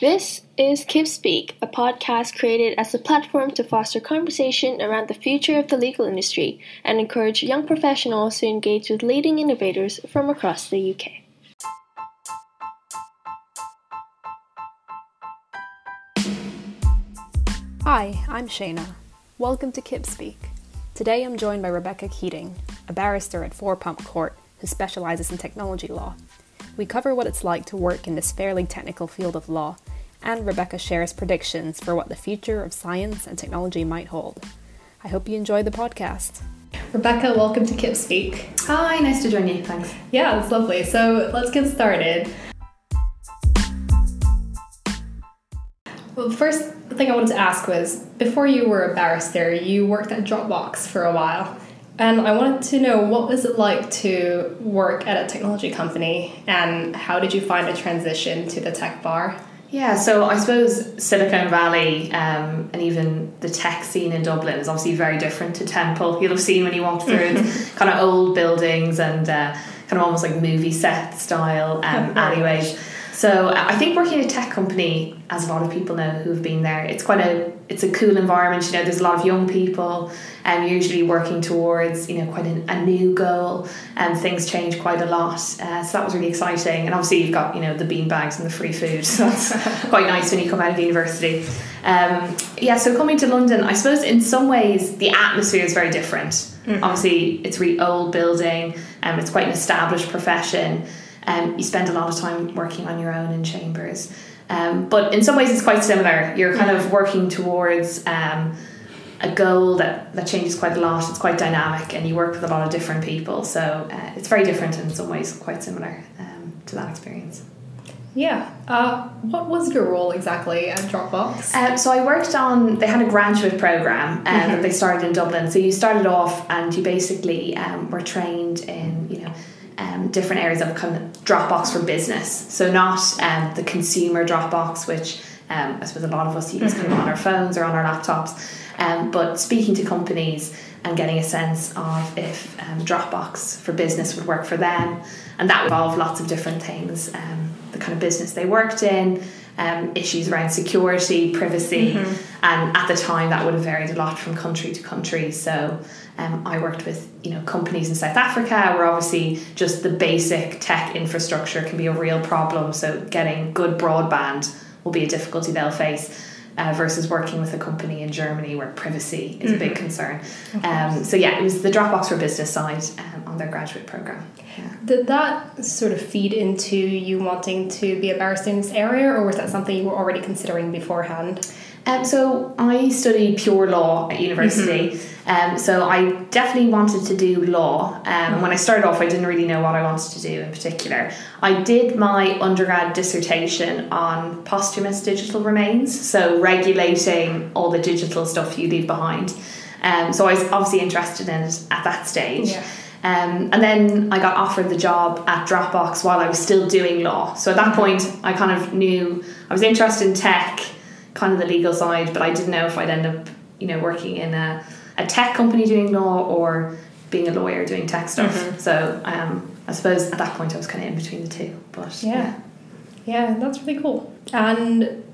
This is KIB Speak, a podcast created as a platform to foster conversation around the future of the legal industry and encourage young professionals to engage with leading innovators from across the UK. Hi, I'm Sheyna. Welcome to KIB Speak. Today I'm joined by Rebecca Keating, a barrister at Four Pump Court who specialises in technology law. We cover what it's like to work in this fairly technical field of law, and Rebecca shares predictions for what the future of science and technology might hold. I hope you enjoy the podcast. Rebecca, welcome to KIB Speak. Hi, nice to join you. Thanks. Yeah, it's lovely. So let's get started. Well, first thing I wanted to ask was before you were a barrister, you worked at Dropbox for a while. And I wanted to know what was it like to work at a technology company and how did you find a transition to the tech bar? Yeah, so I suppose Silicon Valley um, and even the tech scene in Dublin is obviously very different to Temple. You'll have seen when you walk through it's kind of old buildings and uh, kind of almost like movie set style um, alleyways. So I think working at a tech company, as a lot of people know who have been there, it's quite a it's a cool environment. You know, there's a lot of young people, and um, usually working towards you know quite a, a new goal, and things change quite a lot. Uh, so that was really exciting. And obviously you've got you know the bean bags and the free food, so that's quite nice when you come out of university. Um, yeah, so coming to London, I suppose in some ways the atmosphere is very different. Mm-hmm. Obviously, it's a really old building, and um, it's quite an established profession. Um, you spend a lot of time working on your own in chambers. Um, but in some ways, it's quite similar. You're kind of working towards um, a goal that, that changes quite a lot. It's quite dynamic, and you work with a lot of different people. So uh, it's very different in some ways, quite similar um, to that experience. Yeah. Uh, what was your role exactly at Dropbox? Uh, so I worked on, they had a graduate program um, mm-hmm. that they started in Dublin. So you started off and you basically um, were trained in, um, different areas of kind of Dropbox for business. So not um, the consumer Dropbox, which um, I suppose a lot of us use kind of on our phones or on our laptops, um, but speaking to companies and getting a sense of if um, Dropbox for business would work for them, and that would involve lots of different things, um, the kind of business they worked in. Um, issues around security, privacy, mm-hmm. and at the time that would have varied a lot from country to country. So um, I worked with you know companies in South Africa where obviously just the basic tech infrastructure can be a real problem. So getting good broadband will be a difficulty they'll face. Uh, versus working with a company in Germany where privacy is mm-hmm. a big mm-hmm. concern. Um, so yeah, it was the Dropbox for Business side um, on their graduate program. Yeah. Did that sort of feed into you wanting to be a barrister in this area, or was that something you were already considering beforehand? Um, so I studied pure law at university. Mm-hmm. Um, so I definitely wanted to do law. Um, when I started off, I didn't really know what I wanted to do in particular. I did my undergrad dissertation on posthumous digital remains, so regulating all the digital stuff you leave behind. Um, so I was obviously interested in it at that stage. Yeah. Um, and then I got offered the job at Dropbox while I was still doing law. So at that point, I kind of knew I was interested in tech, kind of the legal side, but I didn't know if I'd end up, you know, working in a a tech company doing law or being a lawyer doing tech stuff. Mm-hmm. So um, I suppose at that point I was kind of in between the two. But yeah. yeah, yeah, that's really cool. And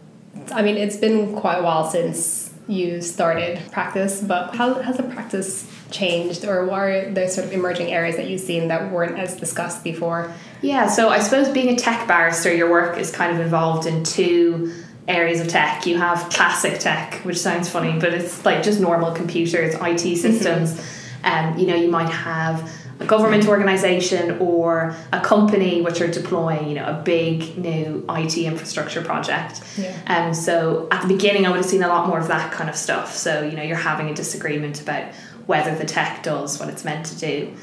I mean, it's been quite a while since you started practice, but how has the practice changed, or what are the sort of emerging areas that you've seen that weren't as discussed before? Yeah, so I suppose being a tech barrister, your work is kind of involved in two areas of tech. You have classic tech, which sounds funny, but it's like just normal computers, IT mm-hmm. systems. Mm-hmm. Um, you know, you might have a government organization or a company which are deploying, you know, a big new IT infrastructure project. Yeah. Um, so at the beginning, I would have seen a lot more of that kind of stuff. So you know, you're having a disagreement about whether the tech does what it's meant to do.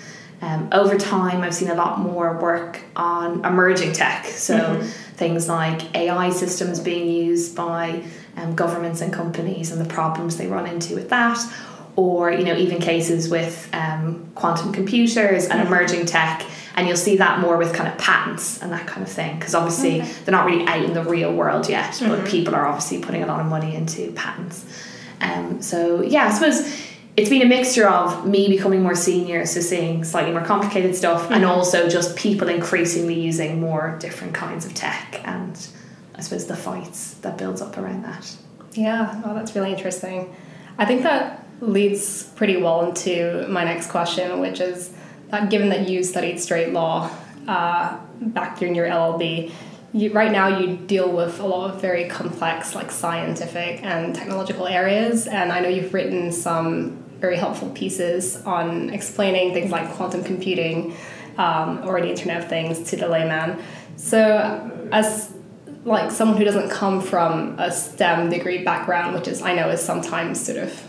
Um, over time, I've seen a lot more work on emerging tech. So mm-hmm. things like AI systems being used by um, governments and companies and the problems they run into with that. Or you know even cases with um, quantum computers and mm-hmm. emerging tech, and you'll see that more with kind of patents and that kind of thing. Because obviously okay. they're not really out in the real world yet, mm-hmm. but people are obviously putting a lot of money into patents. Um, so yeah, I suppose it's been a mixture of me becoming more senior, so seeing slightly more complicated stuff, mm-hmm. and also just people increasingly using more different kinds of tech and I suppose the fights that builds up around that. Yeah, oh, that's really interesting. I think that leads pretty well into my next question, which is that given that you studied straight law uh, back during your LLB, you, right now you deal with a lot of very complex, like scientific and technological areas, and I know you've written some very helpful pieces on explaining things like quantum computing um, or the Internet of Things to the layman. So, as like someone who doesn't come from a STEM degree background, which is I know is sometimes sort of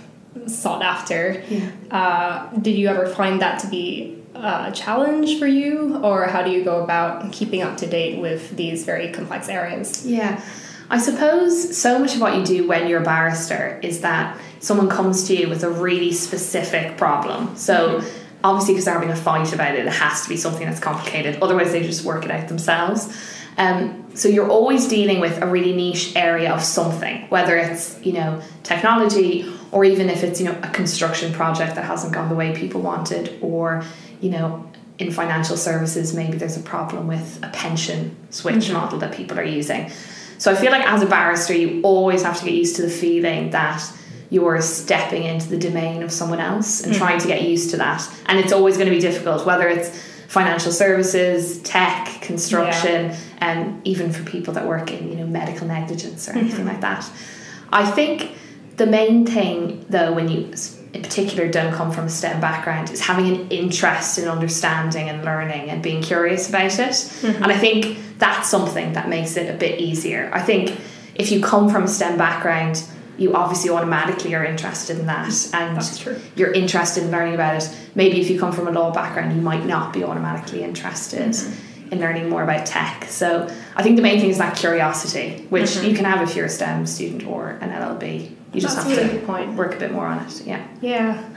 sought after, Yeah. uh, did you ever find that to be a challenge for you, or how do you go about keeping up to date with these very complex areas? Yeah. I suppose so much of what you do when you're a barrister is that someone comes to you with a really specific problem. So obviously because they're having a fight about it, it has to be something that's complicated. Otherwise they just work it out themselves. Um, so you're always dealing with a really niche area of something, whether it's, you know, technology or even if it's, you know, a construction project that hasn't gone the way people wanted or, you know, in financial services maybe there's a problem with a pension switch model that people are using. So I feel like as a barrister, you always have to get used to the feeling that you're stepping into the domain of someone else and hmm. trying to get used to that. And it's always going to be difficult, whether it's financial services, tech, construction, and um, even for people that work in you know medical negligence or mm-hmm. anything like that. I think the main thing, though, when you in particular don't come from a STEM background, is having an interest in understanding and learning and being curious about it. Mm-hmm. And I think that's something that makes it a bit easier. I think if you come from a STEM background, you obviously automatically are interested in that and That's true. you're interested in learning about it. Maybe if you come from a law background, you might not be automatically interested mm-hmm. in learning more about tech. So I think the main thing is that curiosity, which mm-hmm. you can have if you're a STEM student or an LLB. You just That's have really to good point. work a bit more on it. Yeah. Yeah.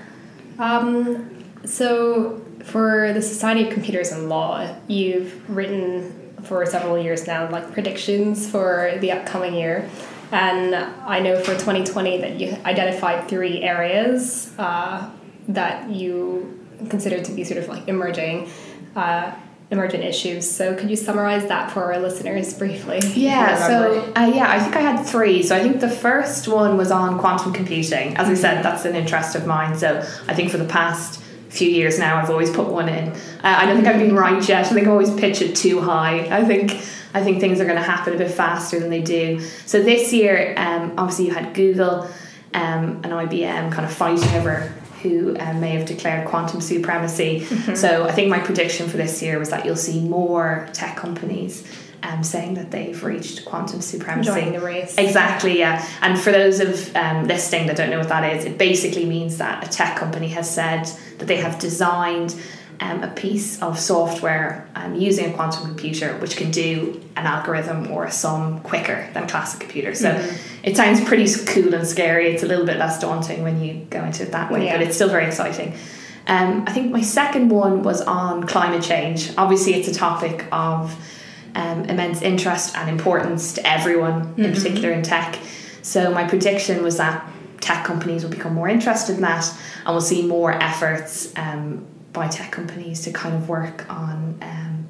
Um, so, for the Society of Computers and Law, you've written for several years now, like predictions for the upcoming year. And I know for 2020 that you identified three areas uh, that you consider to be sort of like emerging. Uh, emergent issues so could you summarize that for our listeners briefly Yeah, so uh, yeah, I think I had three. So I think the first one was on quantum computing. As I said, that's an interest of mine. So I think for the past few years now, I've always put one in. Uh, I don't think I've been right yet. I think I always pitch it too high. I think I think things are going to happen a bit faster than they do. So this year, um, obviously, you had Google um, and IBM kind of fighting over who um, may have declared quantum supremacy. So I think my prediction for this year was that you'll see more tech companies um, saying that they've reached quantum supremacy. Joining the race. Exactly, yeah. And for those of um, listening that don't know what that is, it basically means that a tech company has said that they have designed um, a piece of software um, using a quantum computer which can do an algorithm or a sum quicker than a classic computer. So it sounds pretty cool and scary. It's a little bit less daunting when you go into it that way, Yeah. but it's still very exciting. Um, I think my second one was on climate change. Obviously, it's a topic of um, immense interest and importance to everyone, in particular in tech. So, my prediction was that tech companies will become more interested in that and we'll see more efforts um, by tech companies to kind of work on. Um,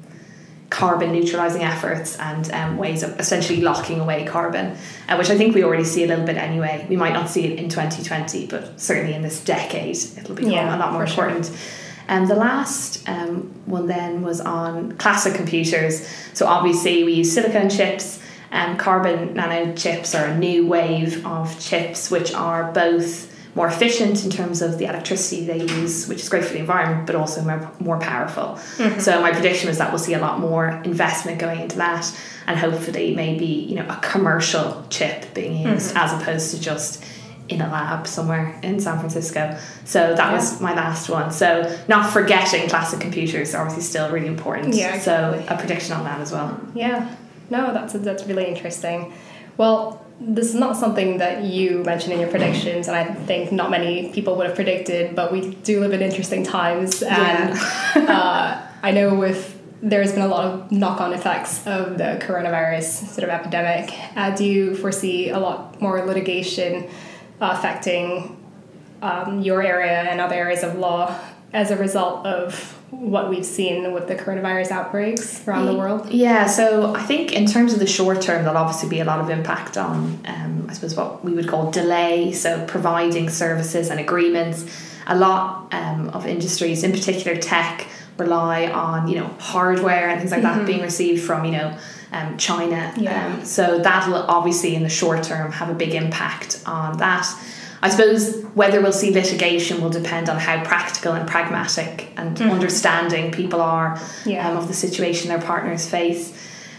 carbon neutralizing efforts and um, ways of essentially locking away carbon, uh, which I think we already see a little bit anyway. We might not see it in 2020, but certainly in this decade, it'll become Yeah, a lot more for sure. important. And the last um, one then was on classic computers. So obviously we use silicon chips and carbon nano chips are a new wave of chips which are both more efficient in terms of the electricity they use, which is great for the environment, but also more, more powerful. Mm-hmm. So my prediction is that we'll see a lot more investment going into that, and hopefully maybe you know a commercial chip being used mm-hmm. as opposed to just in a lab somewhere in San Francisco. So that was my last one. So not forgetting classic computers are obviously still really important. Yeah, So a prediction on that as well. Yeah, no, that's that's really interesting. Well, this is not something that you mentioned in your predictions, and I think not many people would have predicted. But we do live in interesting times, and uh, I know with there's been a lot of knock-on effects of the coronavirus sort of epidemic. Uh, do you foresee a lot more litigation uh, affecting um, your area and other areas of law as a result of what we've seen with the coronavirus outbreaks around the world? Yeah, so I think in terms of the short term, there'll obviously be a lot of impact on, um, I suppose, what we would call delay. So providing services and agreements. A lot um, of industries, in particular tech, rely on you know hardware and things like that being received from you know um, China. Yeah. Um, so that'll obviously in the short term have a big impact on that. I suppose whether we'll see litigation will depend on how practical and pragmatic and understanding people are Yeah. um, of the situation their partners face.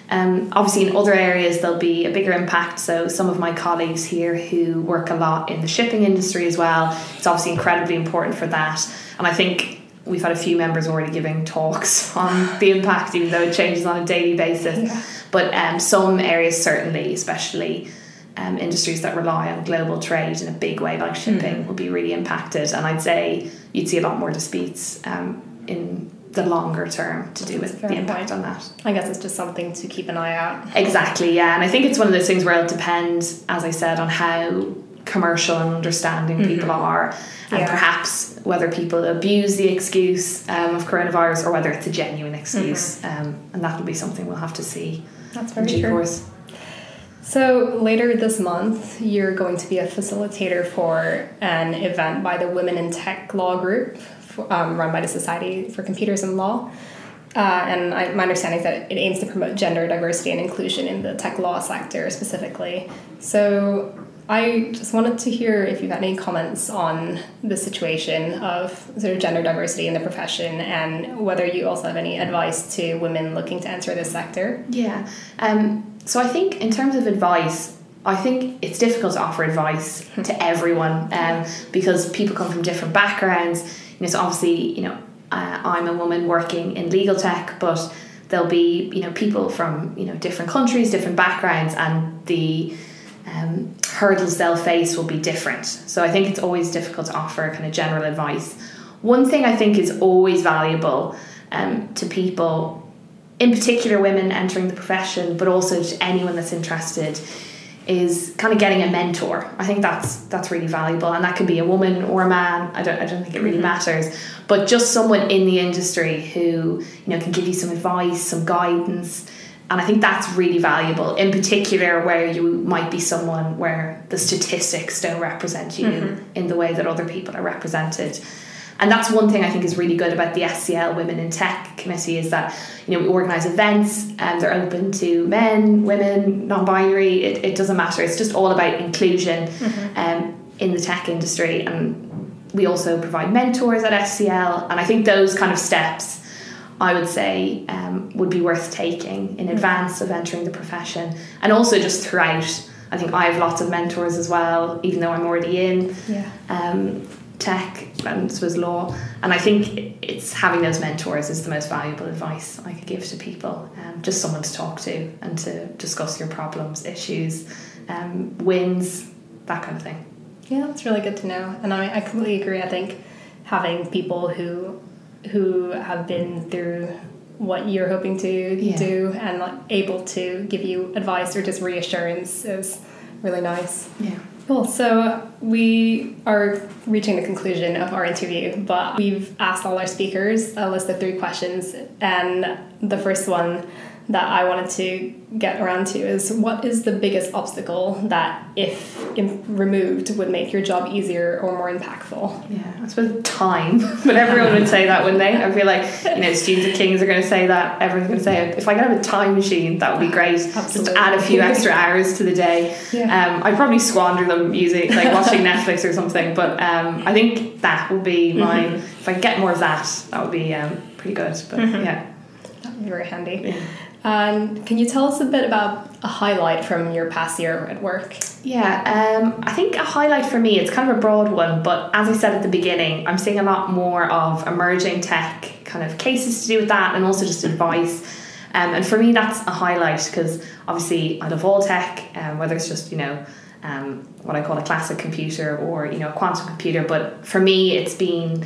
Um, obviously, in other areas, there'll be a bigger impact. So, some of my colleagues here who work a lot in the shipping industry as well, it's obviously incredibly important for that. And I think we've had a few members already giving talks on the impact, even though it changes on a daily basis. Yeah. But um, some areas, certainly, especially um, industries that rely on global trade in a big way, like shipping, will be really impacted. And I'd say you'd see a lot more disputes um, in the longer term to do with the impact point. on that. I guess it's just something to keep an eye out. Exactly, yeah. And I think it's one of those things where it'll depend, as I said, on how commercial and understanding people are, and Mm-hmm. Yeah. perhaps whether people abuse the excuse um, of coronavirus or whether it's a genuine excuse. Mm-hmm. Um, and that'll be something we'll have to see That's very true. course. So later this month, you're going to be a facilitator for an event by the Women in Tech Law Group, um, run by the Society for Computers and Law. Uh, and I, my understanding is that it aims to promote gender diversity and inclusion in the tech law sector specifically. So I just wanted to hear if you've had any comments on the situation of sort of gender diversity in the profession and whether you also have any advice to women looking to enter this sector. Yeah. Um, so I think in terms of advice, I think it's difficult to offer advice to everyone um, because people come from different backgrounds. You know, so obviously, you know, uh, I'm a woman working in legal tech, but there'll be you know people from you know different countries, different backgrounds, and the um, hurdles they'll face will be different. So I think it's always difficult to offer kind of general advice. One thing I think is always valuable um, to people in particular women entering the profession, but also to anyone that's interested, is kind of getting a mentor. I think that's that's really valuable, and that can be a woman or a man. I don't I don't think it really matters, but just someone in the industry who you know can give you some advice, some guidance. And I think that's really valuable, in particular where you might be someone where the statistics don't represent you in the way that other people are represented. And that's one thing I think is really good about the SCL Women in Tech committee is that you know we organise events and they're open to men, women, non-binary. It, it doesn't matter. It's just all about inclusion um, in the tech industry. And we also provide mentors at SCL. And I think those kind of steps, I would say, um, would be worth taking in advance of entering the profession, and also just throughout. I think I have lots of mentors as well, even though I'm already in Yeah. um, tech and Swiss law. And I think it's having those mentors is the most valuable advice I could give to people. Um, just someone to talk to and to discuss your problems, issues, um, wins, that kind of thing. Yeah, that's really good to know, and I, I completely agree. I think having people who who have been through what you're hoping to Yeah. do and like able to give you advice or just reassurance is really nice. Yeah. Cool. So we are reaching the conclusion of our interview, but we've asked all our speakers a list of three questions, and the first one that I wanted to get around to is what is the biggest obstacle that, if removed, would make your job easier or more impactful? Yeah, I suppose time, but everyone would say that, wouldn't they? I feel like you know, students at Kings are going to say that. Everyone's going to say, if I could have a time machine, that would be great. Absolutely. Just add a few extra hours to the day. Yeah. Um, I'd probably squander them using like watching Netflix or something. But um, I think that would be my. If I could get more of that, that would be um, pretty good. But yeah. That would be very handy. Yeah. And can you tell us a bit about a highlight from your past year at work? Yeah, um, I think a highlight for me, it's kind of a broad one, but as I said at the beginning, I'm seeing a lot more of emerging tech kind of cases to do with that and also just advice. Um, and for me, that's a highlight because obviously I love all tech, um, whether it's just, you know, um, what I call a classic computer or, you know, a quantum computer. But for me, it's been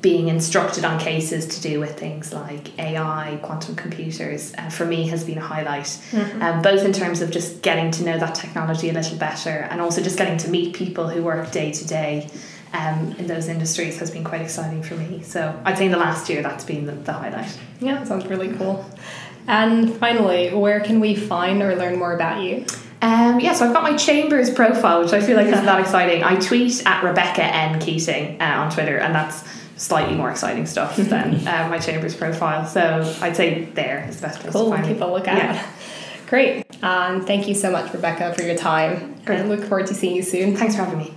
being instructed on cases to do with things like AI, quantum computers, uh, for me has been a highlight. Um, both in terms of just getting to know that technology a little better and also just getting to meet people who work day to day um, in those industries has been quite exciting for me. So I'd say in the last year that's been the, the highlight. Yeah, that sounds really cool. And finally, where can we find or learn more about you? Um, yeah, so I've got my Chambers profile, which I feel like isn't that exciting. I tweet at Rebecca N Keating uh, on Twitter, and that's slightly more exciting stuff than uh, my Chambers profile. So I'd say there is the best place Cool, to find keep me. a look at. Yeah. Great. And thank you so much, Rebecca, for your time. Great. And look forward to seeing you soon. Thanks for having me.